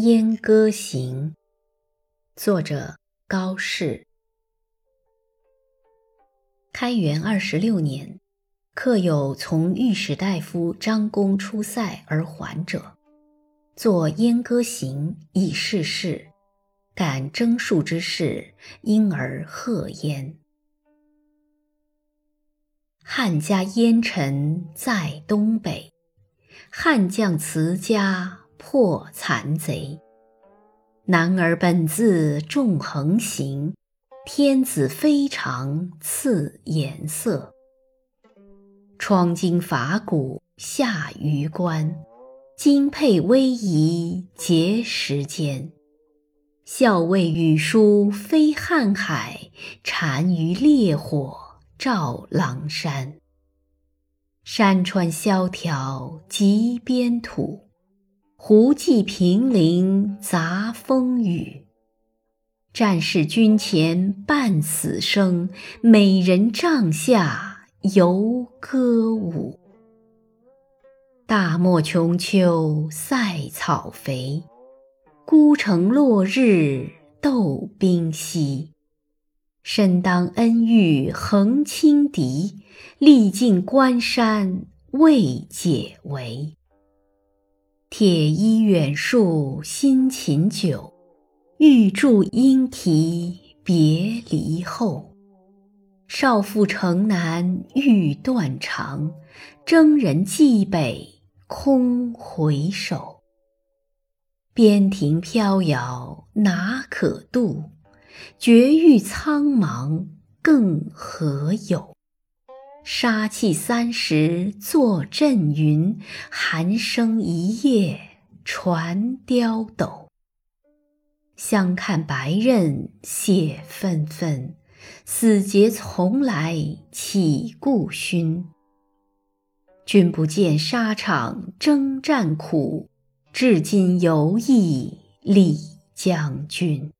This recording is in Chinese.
燕歌行》，作者高适。开元二十六年，客有从御史大夫张公出塞而还者，作《燕歌行》以示事，感征戍之事，因而贺焉。汉家烟尘在东北，汉将辞家。破残贼，男儿本自重横行，天子非常赐颜色。窗经法鼓下榆关，金佩威仪结石间。校尉羽书飞瀚海，单于烈火照狼山。山川萧条极边土。胡骑凭陵杂风雨，战士军前半死生，美人帐下犹歌舞。大漠穷秋塞草肥，孤城落日斗兵稀。身当恩遇横轻敌，历尽关山未解围。铁衣远戍辛勤久，玉柱应啼别离后。少妇城南欲断肠，征人蓟北空回首。边庭飘摇哪可度？绝域苍茫更何有？杀气三十作阵云，寒声一夜传刁斗。相看白刃血纷纷，死节从来岂顾勋？君不见沙场征战苦，至今犹忆李将军。